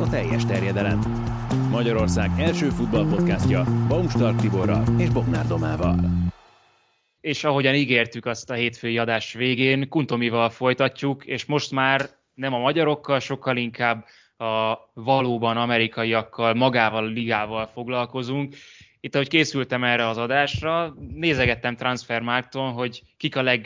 A teljes terjedelem. Magyarország első futballpodcastja Baumstark Tiborral és Bognár Domával. És ahogyan ígértük azt a hétfői adás végén, Kuntomival folytatjuk, és most már nem a magyarokkal, sokkal inkább a valóban amerikaiakkal, magával ligával foglalkozunk. Itt, ahogy készültem erre az adásra, nézegettem Transfermarkton, hogy kik a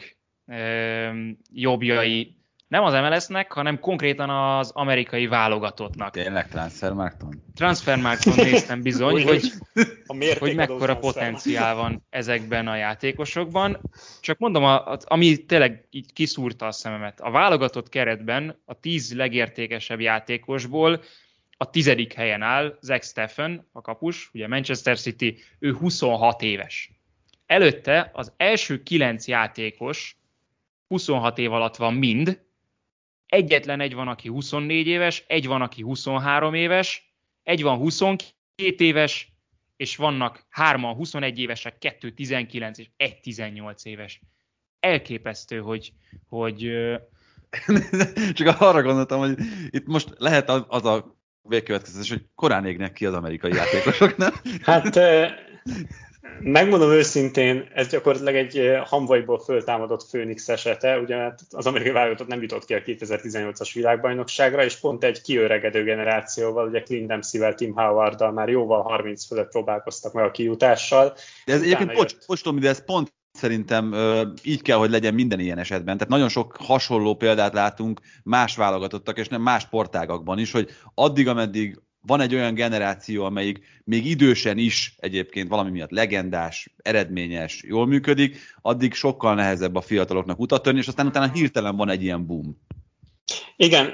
legjobbjai nem az MLS-nek, hanem konkrétan az amerikai válogatottnak. Tényleg Transfermarkton? Transfermarkton néztem bizony, hogy, hogy mekkora potenciál van ezekben a játékosokban. Csak mondom, a, ami tényleg így kiszúrta a szememet. A válogatott keretben a tíz legértékesebb játékosból a tizedik helyen áll Zach Steffen, a kapus, ugye Manchester City, ő 26 éves. Előtte az első kilenc játékos 26 év alatt van mind, Egyetlen egy van, aki 24 éves, egy van, aki 23 éves, egy van 22 éves, és vannak hárman 21 évesek, kettő 19 és egy 18 éves. Elképesztő, hogy, hogy Csak arra gondoltam, hogy itt most lehet az a végkövetkezés, hogy korán égnek ki az amerikai játékosok, nem? Hát Megmondom őszintén, ez gyakorlatilag egy hamvaiból föltámadott Főnix esete, ugye hát az amerikai válogatott nem jutott ki a 2018-as világbajnokságra, és pont egy kiöregedő generációval, ugye Clint Dempsey-vel, Tim Howarddal már jóval 30 fölött próbálkoztak meg a kijutással. De ez egyébként, bocs, bocs Tomi, de ez pont szerintem ö, így kell, hogy legyen minden ilyen esetben. Tehát nagyon sok hasonló példát látunk más válogatottak, és nem más sportágakban is, hogy addig, ameddig van egy olyan generáció, amelyik még idősen is egyébként valami miatt legendás, eredményes, jól működik, addig sokkal nehezebb a fiataloknak utat törni, és aztán utána hirtelen van egy ilyen boom. Igen,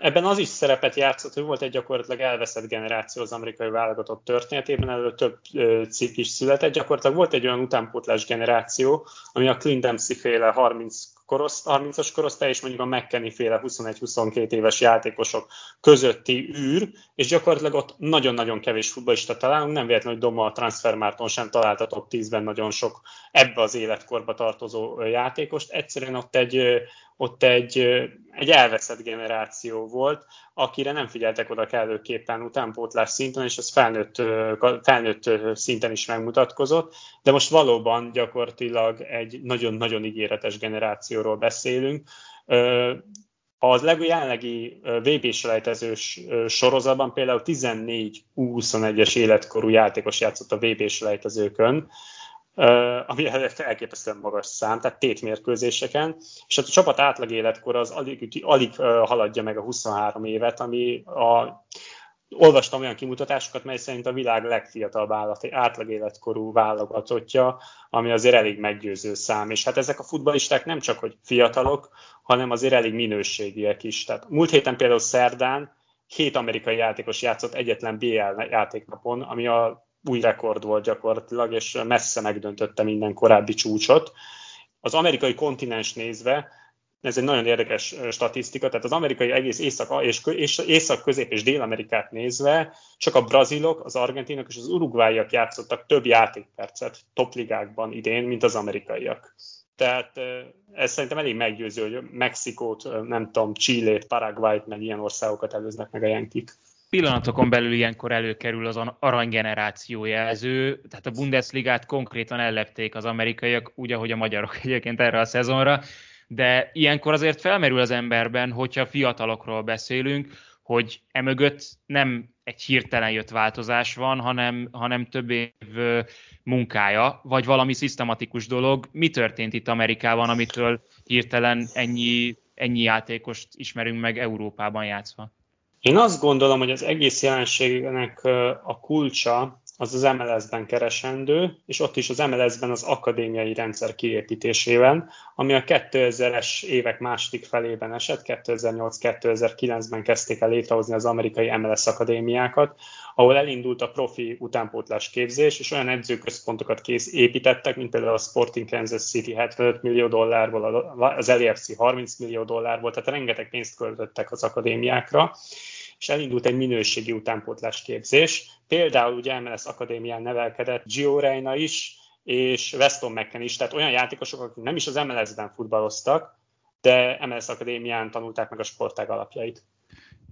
ebben az is szerepet játszott, hogy volt egy gyakorlatilag elveszett generáció az amerikai válogatott történetében, erről több cikk is született. Gyakorlatilag volt egy olyan utánpótlás generáció, ami a Clint Dempsey féle 30 korosz, 30-as korosztály és mondjuk a McKenny féle 21-22 éves játékosok közötti űr, és gyakorlatilag ott nagyon-nagyon kevés futballista találunk, nem véletlenül, hogy Doma a transfermárton sem találta a top 10-ben nagyon sok ebbe az életkorba tartozó játékost. Egyszerűen ott egy, ott egy, egy elveszett generáció volt, akire nem figyeltek oda kellőképpen utánpótlás szinten, és ez felnőtt, felnőtt szinten is megmutatkozott, de most valóban gyakorlatilag egy nagyon-nagyon ígéretes generációról beszélünk. Az jelenlegi VB-selejtezős sorozatban például 14 U21-es életkorú játékos játszott a VB-selejtezőkön, ami elképesztően magas szám, tehát tétmérkőzéseken, és hát a csapat átlag életkor az alig, alig haladja meg a 23 évet, ami a olvastam olyan kimutatásokat, mely szerint a világ legfiatalabb állati, átlag életkorú válogatottja, ami azért elég meggyőző szám. És hát ezek a futballisták nem csak, hogy fiatalok, hanem azért elég minőségiek is. Tehát múlt héten például szerdán hét amerikai játékos játszott egyetlen BL játéknapon, ami a új rekord volt gyakorlatilag, és messze megdöntötte minden korábbi csúcsot. Az amerikai kontinens nézve, ez egy nagyon érdekes statisztika, tehát az amerikai egész észak, és, észak közép és dél-amerikát nézve, csak a brazilok, az argentinok és az urugváiak játszottak több játékpercet topligákban idén, mint az amerikaiak. Tehát ez szerintem elég meggyőző, hogy Mexikót, nem tudom, Chilét, Paraguayt, meg ilyen országokat előznek meg a jenkik pillanatokon belül ilyenkor előkerül az aranygeneráció jelző, tehát a Bundesligát konkrétan ellepték az amerikaiak, úgy, ahogy a magyarok egyébként erre a szezonra, de ilyenkor azért felmerül az emberben, hogyha fiatalokról beszélünk, hogy emögött nem egy hirtelen jött változás van, hanem, hanem több év munkája, vagy valami szisztematikus dolog. Mi történt itt Amerikában, amitől hirtelen ennyi, ennyi játékost ismerünk meg Európában játszva? Én azt gondolom, hogy az egész jelenségnek a kulcsa az az MLS-ben keresendő, és ott is az MLS-ben az akadémiai rendszer kiépítésében, ami a 2000-es évek második felében esett, 2008-2009-ben kezdték el létrehozni az amerikai MLS akadémiákat, ahol elindult a profi utánpótlás képzés, és olyan edzőközpontokat kész építettek, mint például a Sporting Kansas City 75 millió dollárból, az LFC 30 millió dollárból, tehát rengeteg pénzt költöttek az akadémiákra, és elindult egy minőségi utánpótlás képzés. Például ugye MLS Akadémián nevelkedett Gio Reina is, és Weston McKen is, tehát olyan játékosok, akik nem is az MLS-ben futballoztak, de MLS Akadémián tanulták meg a sportág alapjait.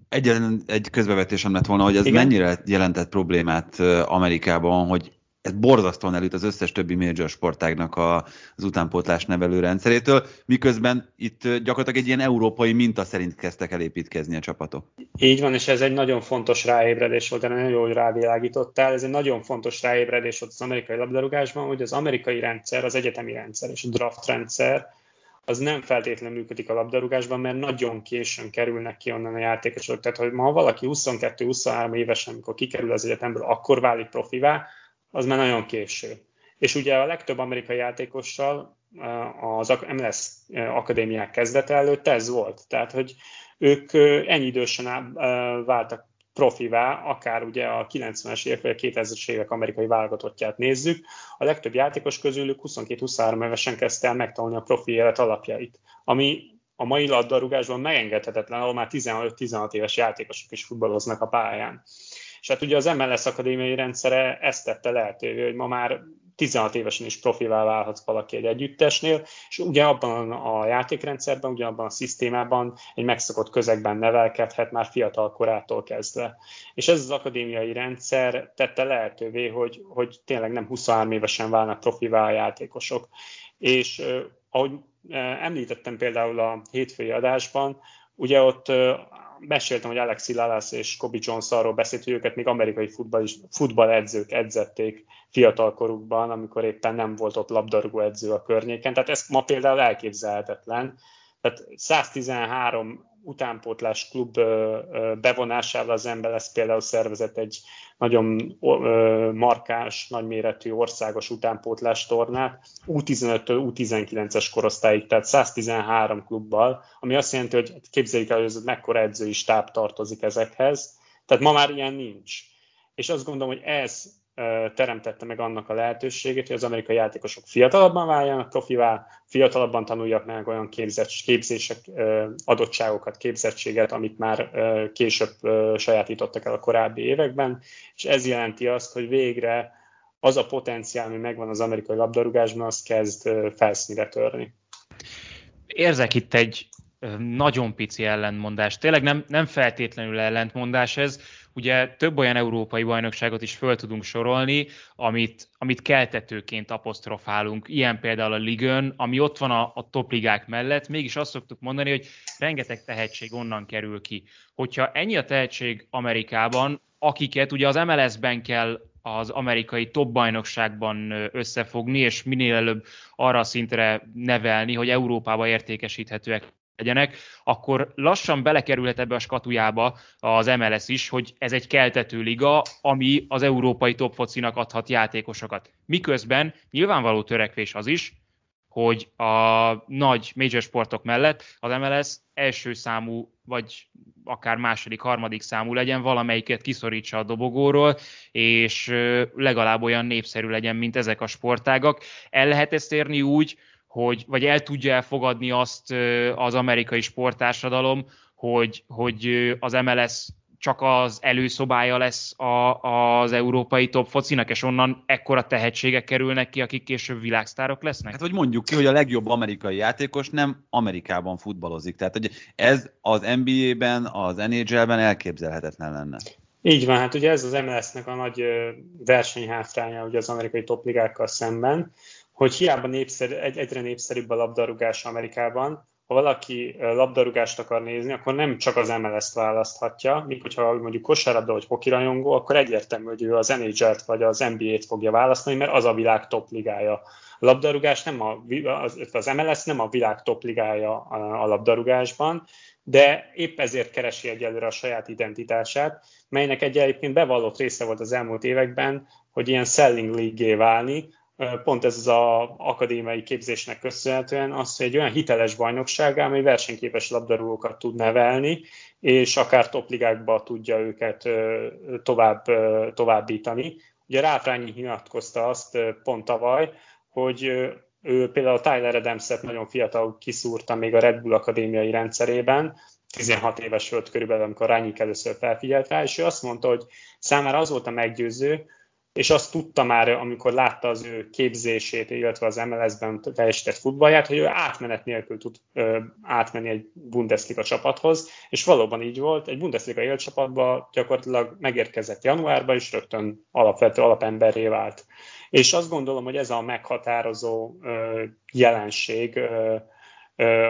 Egyetlen egy közbevetésem lett volna, hogy ez Igen? mennyire jelentett problémát Amerikában, hogy ez borzasztóan előtt az összes többi major sportágnak a, az utánpótlás nevelő rendszerétől, miközben itt gyakorlatilag egy ilyen európai minta szerint kezdtek el építkezni a csapatok. Így van, és ez egy nagyon fontos ráébredés volt, de nagyon jól rávilágítottál, ez egy nagyon fontos ráébredés volt az amerikai labdarúgásban, hogy az amerikai rendszer, az egyetemi rendszer és a draft rendszer, az nem feltétlenül működik a labdarúgásban, mert nagyon későn kerülnek ki onnan a játékosok. Tehát, hogy ma valaki 22-23 évesen, amikor kikerül az egyetemből, akkor válik profivá, az már nagyon késő. És ugye a legtöbb amerikai játékossal eh, az MLS eh, akadémiák kezdete előtt ez volt. Tehát, hogy ők eh, ennyi idősen váltak profivá, akár ugye a 90-es évek vagy a 2000-es évek amerikai válogatottját nézzük, a legtöbb játékos közülük 22-23 évesen kezdte el megtanulni a profi élet alapjait, ami a mai labdarúgásban megengedhetetlen, ahol már 15-16 éves játékosok is futballoznak a pályán. És hát ugye az MLS akadémiai rendszere ezt tette lehetővé, hogy ma már 16 évesen is profilá válhat valaki egy együttesnél, és ugye abban a játékrendszerben, ugyanabban a szisztémában egy megszokott közegben nevelkedhet már fiatal korától kezdve. És ez az akadémiai rendszer tette lehetővé, hogy, hogy tényleg nem 23 évesen válnak profivá a játékosok. És ahogy említettem például a hétfői adásban, ugye ott meséltem, hogy Alexi Lalas és Kobe Jones arról beszélt, hogy őket még amerikai futball futballedzők edzették fiatalkorukban, amikor éppen nem volt ott labdarúgó edző a környéken. Tehát ez ma például elképzelhetetlen. Tehát 113 utánpótlás klub bevonásával az lesz például szervezett egy nagyon markáns, nagyméretű országos utánpótlás tornát, U15-től U19-es korosztályig, tehát 113 klubbal, ami azt jelenti, hogy képzeljük el, hogy mekkora edzői stáb tartozik ezekhez. Tehát ma már ilyen nincs. És azt gondolom, hogy ez teremtette meg annak a lehetőségét, hogy az amerikai játékosok fiatalabban váljanak profivá, fiatalabban tanuljak meg olyan képzett, képzések, adottságokat, képzettséget, amit már később sajátítottak el a korábbi években, és ez jelenti azt, hogy végre az a potenciál, ami megvan az amerikai labdarúgásban, az kezd felszínre törni. Érzek itt egy nagyon pici ellentmondás. Tényleg nem, nem feltétlenül ellentmondás ez, ugye több olyan európai bajnokságot is föl tudunk sorolni, amit, amit keltetőként apostrofálunk, ilyen például a Ligön, ami ott van a, a topligák mellett, mégis azt szoktuk mondani, hogy rengeteg tehetség onnan kerül ki. Hogyha ennyi a tehetség Amerikában, akiket ugye az MLS-ben kell az amerikai top bajnokságban összefogni, és minél előbb arra szintre nevelni, hogy Európába értékesíthetőek legyenek, akkor lassan belekerülhet ebbe a skatujába az MLS is, hogy ez egy keltető liga, ami az európai topfocinak adhat játékosokat. Miközben nyilvánvaló törekvés az is, hogy a nagy major sportok mellett az MLS első számú, vagy akár második, harmadik számú legyen, valamelyiket kiszorítsa a dobogóról, és legalább olyan népszerű legyen, mint ezek a sportágak. El lehet ezt érni úgy, hogy, vagy el tudja elfogadni azt az amerikai sporttársadalom, hogy, hogy az MLS csak az előszobája lesz a, az európai top focinak, és onnan ekkora tehetségek kerülnek ki, akik később világsztárok lesznek? Hát, hogy mondjuk ki, hogy a legjobb amerikai játékos nem Amerikában futballozik. Tehát, hogy ez az NBA-ben, az NHL-ben elképzelhetetlen lenne. Így van, hát ugye ez az MLS-nek a nagy versenyhátránya ugye az amerikai topligákkal szemben, hogy hiába népszerű, egy, egyre népszerűbb a labdarúgás Amerikában, ha valaki labdarúgást akar nézni, akkor nem csak az MLS-t választhatja, míg hogyha mondjuk kosárlabda vagy hokirajongó, akkor egyértelmű, hogy ő az NHL-t vagy az NBA-t fogja választani, mert az a világ top ligája. Labdarúgás nem a, az, az MLS nem a világ topligája a, a labdarúgásban, de épp ezért keresi egyelőre a saját identitását, melynek egy egyébként bevallott része volt az elmúlt években, hogy ilyen selling league válni, pont ez az a akadémiai képzésnek köszönhetően az, hogy egy olyan hiteles bajnokság, amely versenyképes labdarúgókat tud nevelni, és akár topligákba tudja őket tovább, továbbítani. Ugye Ráfrányi nyilatkozta azt pont tavaly, hogy ő például Tyler Adams-et nagyon fiatal kiszúrta még a Red Bull akadémiai rendszerében, 16 éves volt körülbelül, amikor Rányik először felfigyelt rá, és ő azt mondta, hogy számára az volt a meggyőző, és azt tudta már, amikor látta az ő képzését, illetve az MLS-ben teljesített futballját, hogy ő átmenet nélkül tud ö, átmenni egy Bundesliga csapathoz, és valóban így volt, egy Bundesliga élcsapatba gyakorlatilag megérkezett januárban, és rögtön alapvető alapemberré vált. És azt gondolom, hogy ez a meghatározó ö, jelenség ö,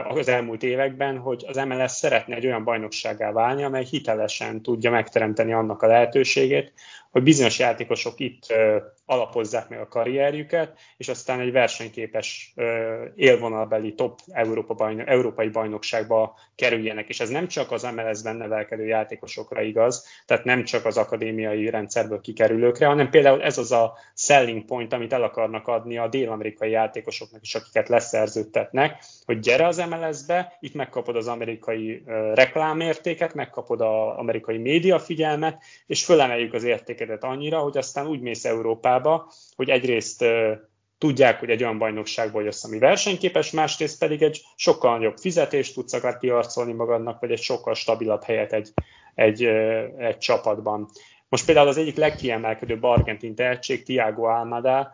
az elmúlt években, hogy az MLS szeretne egy olyan bajnokságá válni, amely hitelesen tudja megteremteni annak a lehetőségét, hogy bizonyos játékosok itt alapozzák meg a karrierjüket, és aztán egy versenyképes élvonalbeli top Európa bajnok, európai bajnokságba kerüljenek. És ez nem csak az MLS-ben nevelkedő játékosokra igaz, tehát nem csak az akadémiai rendszerből kikerülőkre, hanem például ez az a selling point, amit el akarnak adni a dél-amerikai játékosoknak is, akiket leszerződtetnek, hogy gyere az MLS-be, itt megkapod az amerikai reklámértéket, megkapod az amerikai média figyelmet, és fölemeljük az értékedet annyira, hogy aztán úgy mész Európába, Európába, hogy egyrészt tudják, hogy egy olyan bajnokságból jössz, ami versenyképes, másrészt pedig egy sokkal nagyobb fizetést tudsz akár kiarcolni magadnak, vagy egy sokkal stabilabb helyet egy, egy, egy csapatban. Most például az egyik legkiemelkedőbb argentin tehetség, Tiago Almada,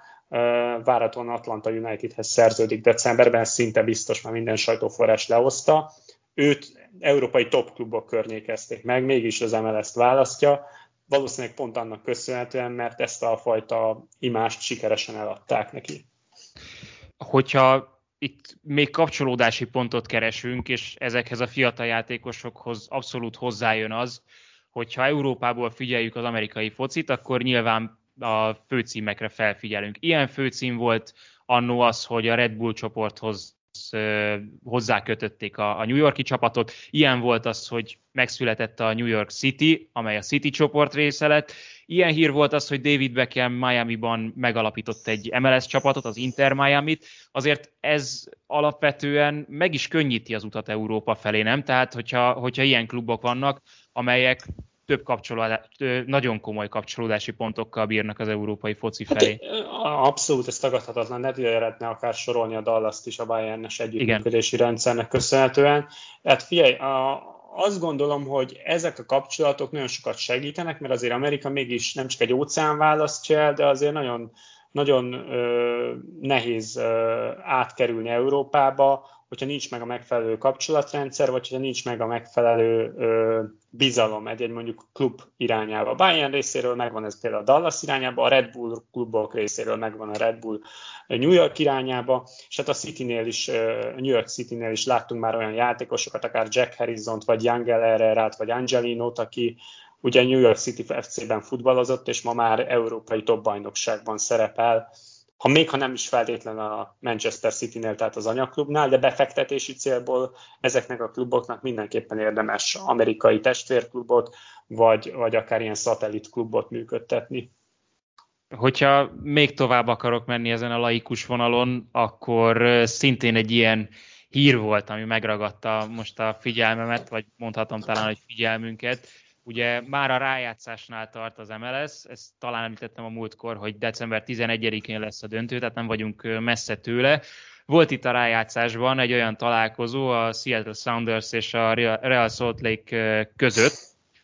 váratóan Atlanta Unitedhez szerződik decemberben, szinte biztos, már minden sajtóforrás lehozta. Őt európai topklubok környékezték meg, mégis az MLS-t választja valószínűleg pont annak köszönhetően, mert ezt a fajta imást sikeresen eladták neki. Hogyha itt még kapcsolódási pontot keresünk, és ezekhez a fiatal játékosokhoz abszolút hozzájön az, hogyha Európából figyeljük az amerikai focit, akkor nyilván a főcímekre felfigyelünk. Ilyen főcím volt annó az, hogy a Red Bull csoporthoz hozzákötötték a, New Yorki csapatot. Ilyen volt az, hogy megszületett a New York City, amely a City csoport része lett. Ilyen hír volt az, hogy David Beckham Miami-ban megalapított egy MLS csapatot, az Inter Miami-t. Azért ez alapvetően meg is könnyíti az utat Európa felé, nem? Tehát, hogyha, hogyha ilyen klubok vannak, amelyek több kapcsolódás, nagyon komoly kapcsolódási pontokkal bírnak az európai foci hát, felé. Hát, abszolút, ez tagadhatatlan, ne lehetne akár sorolni a Dallas-t is a Bayern-es együttműködési Igen. rendszernek köszönhetően. Hát figyelj, a, azt gondolom, hogy ezek a kapcsolatok nagyon sokat segítenek, mert azért Amerika mégis nem csak egy óceán választja el, de azért nagyon, nagyon ö, nehéz ö, átkerülni Európába, hogyha nincs meg a megfelelő kapcsolatrendszer, vagy hogyha nincs meg a megfelelő ö, bizalom egy-egy mondjuk klub irányába. A Bayern részéről megvan ez például a Dallas irányába, a Red Bull klubok részéről megvan a Red Bull New York irányába, és hát a City-nél is, New York City-nél is láttunk már olyan játékosokat, akár Jack Harrison-t, vagy Yangel Herrera-t, vagy Angelino-t, aki ugye New York City FC-ben futballozott, és ma már európai top bajnokságban szerepel ha még ha nem is feltétlenül a Manchester City-nél, tehát az anyaklubnál, de befektetési célból ezeknek a kluboknak mindenképpen érdemes amerikai testvérklubot, vagy, vagy akár ilyen szatellitklubot működtetni. Hogyha még tovább akarok menni ezen a laikus vonalon, akkor szintén egy ilyen hír volt, ami megragadta most a figyelmemet, vagy mondhatom talán, hogy figyelmünket. Ugye már a rájátszásnál tart az MLS, ezt talán említettem a múltkor, hogy december 11-én lesz a döntő, tehát nem vagyunk messze tőle. Volt itt a rájátszásban egy olyan találkozó a Seattle Sounders és a Real Salt Lake között,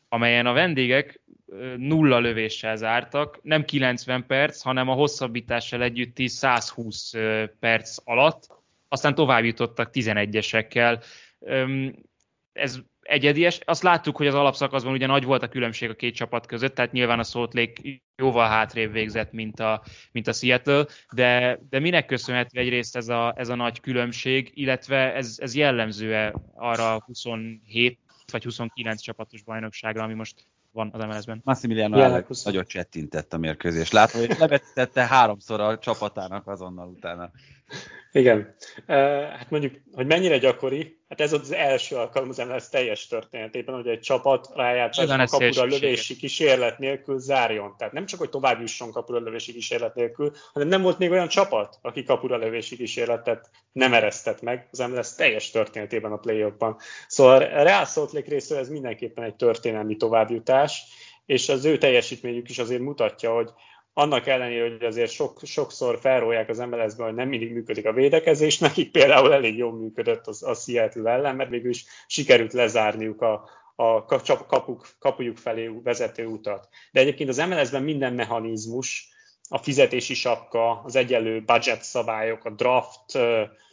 amelyen a vendégek nulla lövéssel zártak, nem 90 perc, hanem a hosszabbítással együtti 120 perc alatt, aztán tovább jutottak 11-esekkel. Ez egyedies. Azt láttuk, hogy az alapszakaszban ugye nagy volt a különbség a két csapat között, tehát nyilván a Salt Lake jóval hátrébb végzett, mint a, mint a Seattle, de, de minek köszönhető egyrészt ez a, ez a nagy különbség, illetve ez, ez jellemző arra a 27 vagy 29 csapatos bajnokságra, ami most van az MLS-ben. Massimiliano Alex nagyot csettintett a mérkőzés. Látva, hogy levetette háromszor a csapatának azonnal utána. Igen. Hát mondjuk, hogy mennyire gyakori, hát ez az első alkalom az MLS teljes történetében, hogy egy csapat rájátszás a kapura lövési kísérlet nélkül zárjon. Tehát nem csak, hogy tovább jusson kapura lövési kísérlet nélkül, hanem nem volt még olyan csapat, aki kapura lövési kísérletet nem eresztett meg az MLS teljes történetében a play ban Szóval a Real Salt Lake részről ez mindenképpen egy történelmi továbbjutás, és az ő teljesítményük is azért mutatja, hogy annak ellenére, hogy azért sok, sokszor felrólják az mls hogy nem mindig működik a védekezés, nekik például elég jól működött az, a Seattle ellen, mert végül is sikerült lezárniuk a, a kapuk, kapujuk felé vezető utat. De egyébként az MLS-ben minden mechanizmus, a fizetési sapka, az egyenlő budget szabályok, a draft,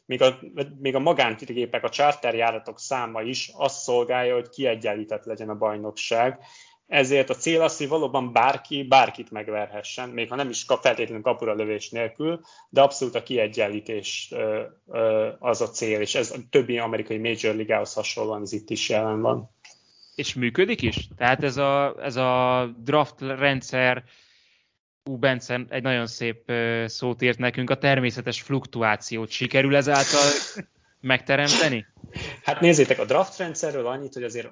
még a, még a magántgépek, a charterjáratok száma is azt szolgálja, hogy kiegyenlített legyen a bajnokság, ezért a cél az, hogy valóban bárki bárkit megverhessen, még ha nem is kap feltétlenül kapura lövés nélkül, de abszolút a kiegyenlítés az a cél, és ez a többi amerikai Major Ligához hasonlóan ez itt is jelen van. És működik is? Tehát ez a, ez a draft rendszer, Ú, Bence egy nagyon szép szót írt nekünk, a természetes fluktuációt sikerül ezáltal megteremteni? Hát nézzétek, a draft rendszerről annyit, hogy azért,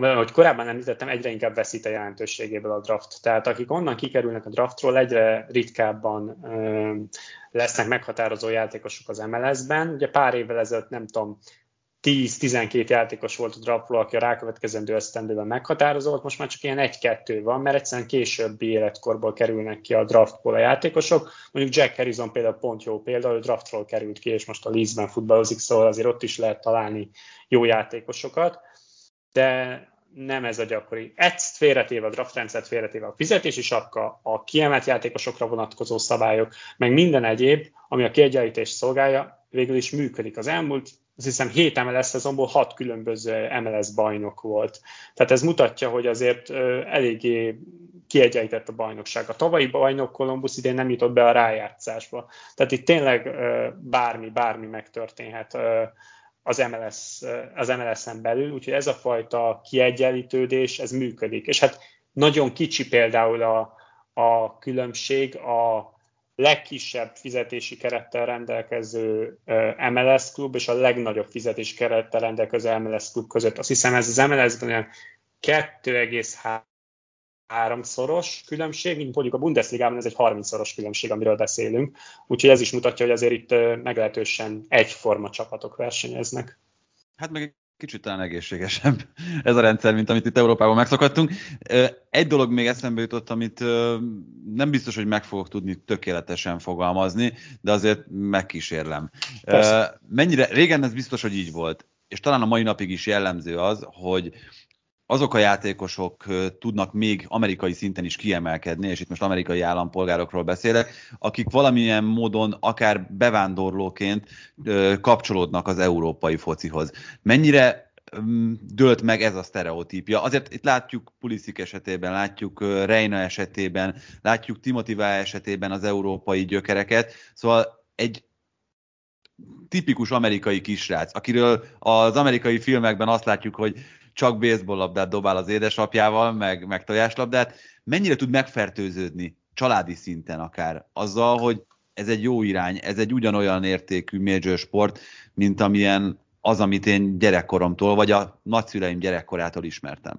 ahogy korábban említettem, egyre inkább veszít a jelentőségéből a draft. Tehát akik onnan kikerülnek a draftról, egyre ritkábban ö, lesznek meghatározó játékosok az MLS-ben. Ugye pár évvel ezelőtt, nem tudom, 10-12 játékos volt a draftról, aki a rákövetkezendő esztendőben meghatározott, most már csak ilyen egy-kettő van, mert egyszerűen későbbi életkorból kerülnek ki a draftból a játékosok. Mondjuk Jack Harrison például pont jó példa, hogy draftról került ki, és most a Leedsben futballozik, szóval azért ott is lehet találni jó játékosokat, de nem ez a gyakori. Ezt félretéve a draft rendszert, félretéve a fizetési sapka, a kiemelt játékosokra vonatkozó szabályok, meg minden egyéb, ami a kiegyenlítést szolgálja, végül is működik. Az elmúlt azt hiszem 7 MLS szezonból 6 különböző MLS bajnok volt. Tehát ez mutatja, hogy azért eléggé kiegyenlített a bajnokság. A tavalyi bajnok Columbus idén nem jutott be a rájátszásba. Tehát itt tényleg bármi, bármi megtörténhet az, MLS, az MLS-en belül, úgyhogy ez a fajta kiegyenlítődés, ez működik. És hát nagyon kicsi például a, a különbség a legkisebb fizetési kerettel rendelkező MLS klub és a legnagyobb fizetési kerettel rendelkező MLS klub között. Azt hiszem ez az MLS-ben olyan 2,3 szoros különbség, mint mondjuk a Bundesligában ez egy 30-szoros különbség, amiről beszélünk. Úgyhogy ez is mutatja, hogy azért itt meglehetősen egyforma csapatok versenyeznek. Hát meg kicsit talán egészségesebb ez a rendszer, mint amit itt Európában megszokhattunk. Egy dolog még eszembe jutott, amit nem biztos, hogy meg fogok tudni tökéletesen fogalmazni, de azért megkísérlem. Persze. Mennyire, régen ez biztos, hogy így volt, és talán a mai napig is jellemző az, hogy azok a játékosok tudnak még amerikai szinten is kiemelkedni, és itt most amerikai állampolgárokról beszélek, akik valamilyen módon akár bevándorlóként kapcsolódnak az európai focihoz. Mennyire dőlt meg ez a sztereotípia. Azért itt látjuk Puliszik esetében, látjuk Reina esetében, látjuk Timotivá esetében az európai gyökereket, szóval egy tipikus amerikai kisrác, akiről az amerikai filmekben azt látjuk, hogy csak baseball dobál az édesapjával, meg, meg tojáslabdát, mennyire tud megfertőződni családi szinten akár azzal, hogy ez egy jó irány, ez egy ugyanolyan értékű major sport, mint amilyen az, amit én gyerekkoromtól, vagy a nagyszüleim gyerekkorától ismertem.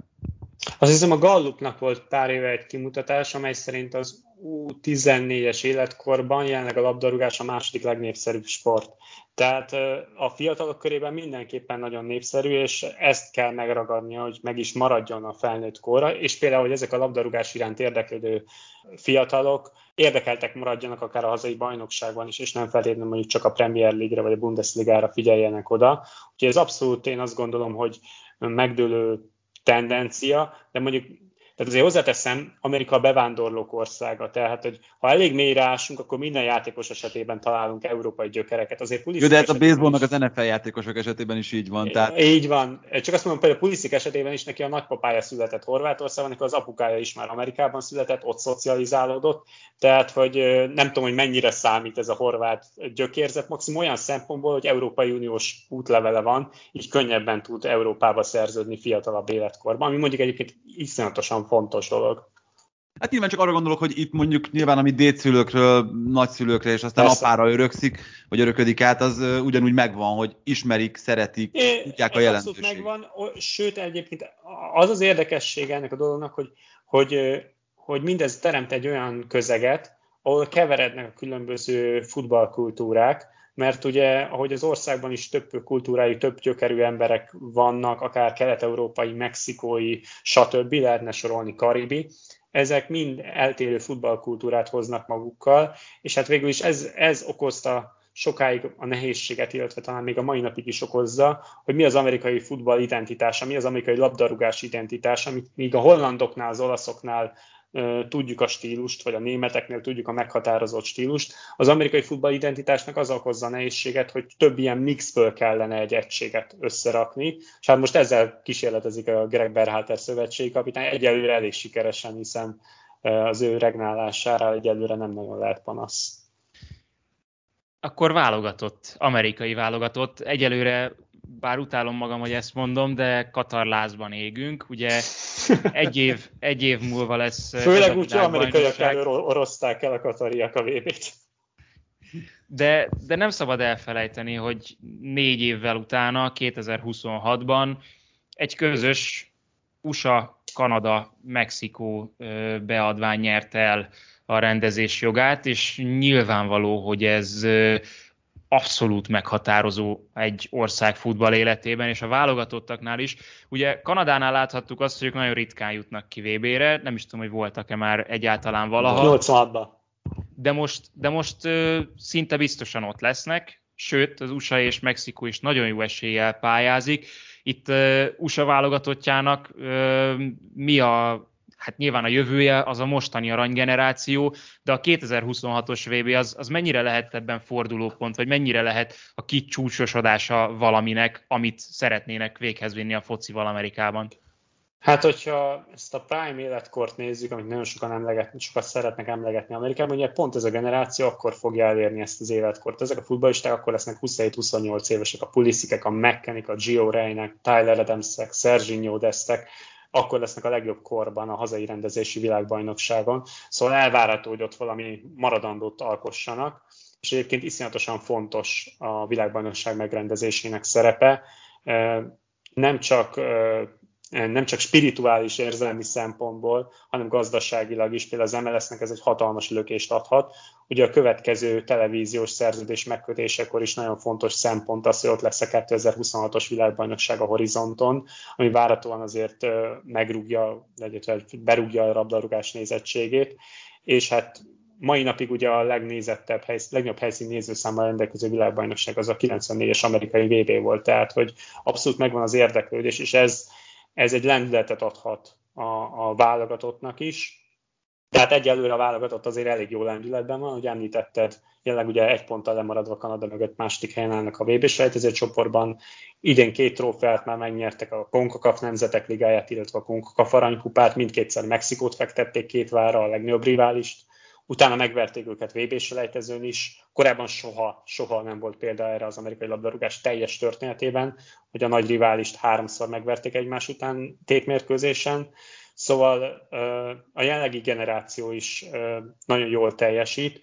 Azt hiszem a Gallupnak volt pár éve egy kimutatás, amely szerint az U14-es életkorban jelenleg a labdarúgás a második legnépszerűbb sport. Tehát a fiatalok körében mindenképpen nagyon népszerű, és ezt kell megragadnia, hogy meg is maradjon a felnőtt kóra, és például, hogy ezek a labdarúgás iránt érdeklődő fiatalok érdekeltek maradjanak akár a hazai bajnokságban is, és nem feltétlenül mondjuk csak a Premier League-re vagy a Bundesliga-ra figyeljenek oda. Úgyhogy ez abszolút én azt gondolom, hogy megdőlő tendencia, de mondjuk tehát azért hozzáteszem, Amerika a bevándorlók országa, tehát hogy ha elég mélyre ásunk, akkor minden játékos esetében találunk európai gyökereket. Azért Jó, de hát a baseballnak az NFL játékosok esetében is így van. Tehát... Így van. Csak azt mondom, például Pulisic esetében is neki a nagypapája született Horvátországban, neki az apukája is már Amerikában született, ott szocializálódott, tehát hogy nem tudom, hogy mennyire számít ez a horvát gyökérzet, maximum olyan szempontból, hogy Európai Uniós útlevele van, így könnyebben tud Európába szerződni fiatalabb életkorban, ami mondjuk egyébként iszonyatosan fontos dolog. Hát nyilván csak arra gondolok, hogy itt mondjuk nyilván, ami dédszülőkről, nagyszülőkre, és aztán Persze. apára örökszik, vagy öröködik át, az ugyanúgy megvan, hogy ismerik, szeretik, é, tudják a jelentőséget. megvan, sőt egyébként az az érdekessége ennek a dolognak, hogy, hogy, hogy mindez teremt egy olyan közeget, ahol keverednek a különböző futballkultúrák, mert ugye, ahogy az országban is több kultúrájú, több gyökerű emberek vannak, akár kelet-európai, mexikói, stb. lehetne sorolni karibi, ezek mind eltérő futballkultúrát hoznak magukkal, és hát végül is ez, ez okozta sokáig a nehézséget, illetve talán még a mai napig is okozza, hogy mi az amerikai futball identitása, mi az amerikai labdarúgás identitása, míg a hollandoknál, az olaszoknál tudjuk a stílust, vagy a németeknél tudjuk a meghatározott stílust. Az amerikai futball identitásnak az okozza a nehézséget, hogy több ilyen mixből kellene egy egységet összerakni, és hát most ezzel kísérletezik a Greg Berhalter szövetségi kapitány, egyelőre elég sikeresen, hiszen az ő regnálására egyelőre nem nagyon lehet panasz. Akkor válogatott, amerikai válogatott. Egyelőre bár utálom magam, hogy ezt mondom, de Katar lázban égünk. Ugye egy év, egy év múlva lesz Főleg úgy, hogy amerikaiak elorozták el a katariak a vb t De, de nem szabad elfelejteni, hogy négy évvel utána, 2026-ban egy közös USA, Kanada, Mexikó beadvány nyerte el a rendezés jogát, és nyilvánvaló, hogy ez abszolút meghatározó egy ország futball életében, és a válogatottaknál is. Ugye Kanadánál láthattuk azt, hogy ők nagyon ritkán jutnak ki VB-re, nem is tudom, hogy voltak-e már egyáltalán valaha. 86-ban. De most, de most ö, szinte biztosan ott lesznek, sőt, az USA és Mexikó is nagyon jó eséllyel pályázik. Itt ö, USA válogatottjának ö, mi a hát nyilván a jövője az a mostani aranygeneráció, de a 2026-os VB az, az mennyire lehet ebben fordulópont, vagy mennyire lehet a kicsúcsosodása valaminek, amit szeretnének véghez vinni a focival Amerikában? Hát, hogyha ezt a prime életkort nézzük, amit nagyon sokan, emlegetni, sokat szeretnek emlegetni Amerikában, ugye pont ez a generáció akkor fogja elérni ezt az életkort. Ezek a futballisták akkor lesznek 27-28 évesek, a Pulisikek, a McKennick, a Gio Reynek, Tyler Adamsek, Serginho Destek, akkor lesznek a legjobb korban a hazai rendezési világbajnokságon. Szóval elvárható, hogy ott valami maradandót alkossanak, és egyébként iszonyatosan fontos a világbajnokság megrendezésének szerepe. Nem csak nem csak spirituális érzelmi szempontból, hanem gazdaságilag is. Például az MLS-nek ez egy hatalmas lökést adhat. Ugye a következő televíziós szerződés megkötésekor is nagyon fontos szempont az, hogy ott lesz a 2026-os világbajnokság a horizonton, ami várhatóan azért megrúgja, illetve berúgja a rabdarúgás nézettségét, és hát mai napig ugye a legnézettebb, helysz, legnagyobb helyszín nézőszámmal rendelkező világbajnokság az a 94-es amerikai VB volt, tehát hogy abszolút megvan az érdeklődés, és ez ez egy lendületet adhat a, a válogatottnak is. Tehát egyelőre a válogatott azért elég jó lendületben van, hogy említetted, jelenleg ugye egy ponttal lemaradva Kanada mögött második helyen állnak a vb sejtező csoportban. Idén két trófeát már megnyertek a CONCACAF nemzetek ligáját, illetve a CONCACAF aranykupát, mindkétszer Mexikót fektették két vára, a legnagyobb riválist utána megverték őket vb selejtezőn is. Korábban soha, soha nem volt példa erre az amerikai labdarúgás teljes történetében, hogy a nagy riválist háromszor megverték egymás után tétmérkőzésen. Szóval a jelenlegi generáció is nagyon jól teljesít.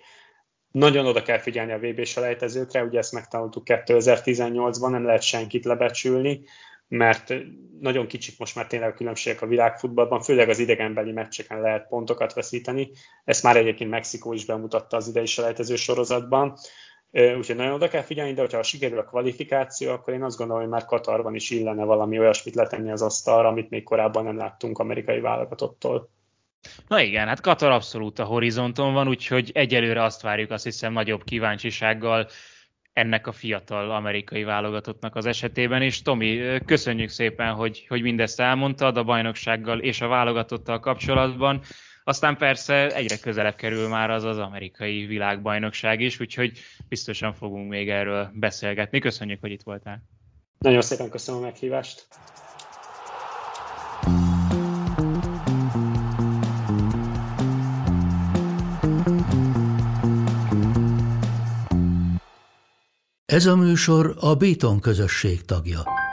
Nagyon oda kell figyelni a VB selejtezőkre, ugye ezt megtanultuk 2018-ban, nem lehet senkit lebecsülni mert nagyon kicsik most már tényleg a különbségek a világfutballban, főleg az idegenbeli meccseken lehet pontokat veszíteni. Ezt már egyébként Mexikó is bemutatta az idei selejtező sorozatban. Úgyhogy nagyon oda kell figyelni, de hogyha sikerül a kvalifikáció, akkor én azt gondolom, hogy már Katarban is illene valami olyasmit letenni az asztalra, amit még korábban nem láttunk amerikai válogatottól. Na igen, hát Katar abszolút a horizonton van, úgyhogy egyelőre azt várjuk azt hiszem nagyobb kíváncsisággal, ennek a fiatal amerikai válogatottnak az esetében is. Tomi, köszönjük szépen, hogy, hogy mindezt elmondtad a bajnoksággal és a válogatottal kapcsolatban. Aztán persze egyre közelebb kerül már az az amerikai világbajnokság is, úgyhogy biztosan fogunk még erről beszélgetni. Köszönjük, hogy itt voltál. Nagyon szépen köszönöm a meghívást. Ez a műsor a Béton közösség tagja.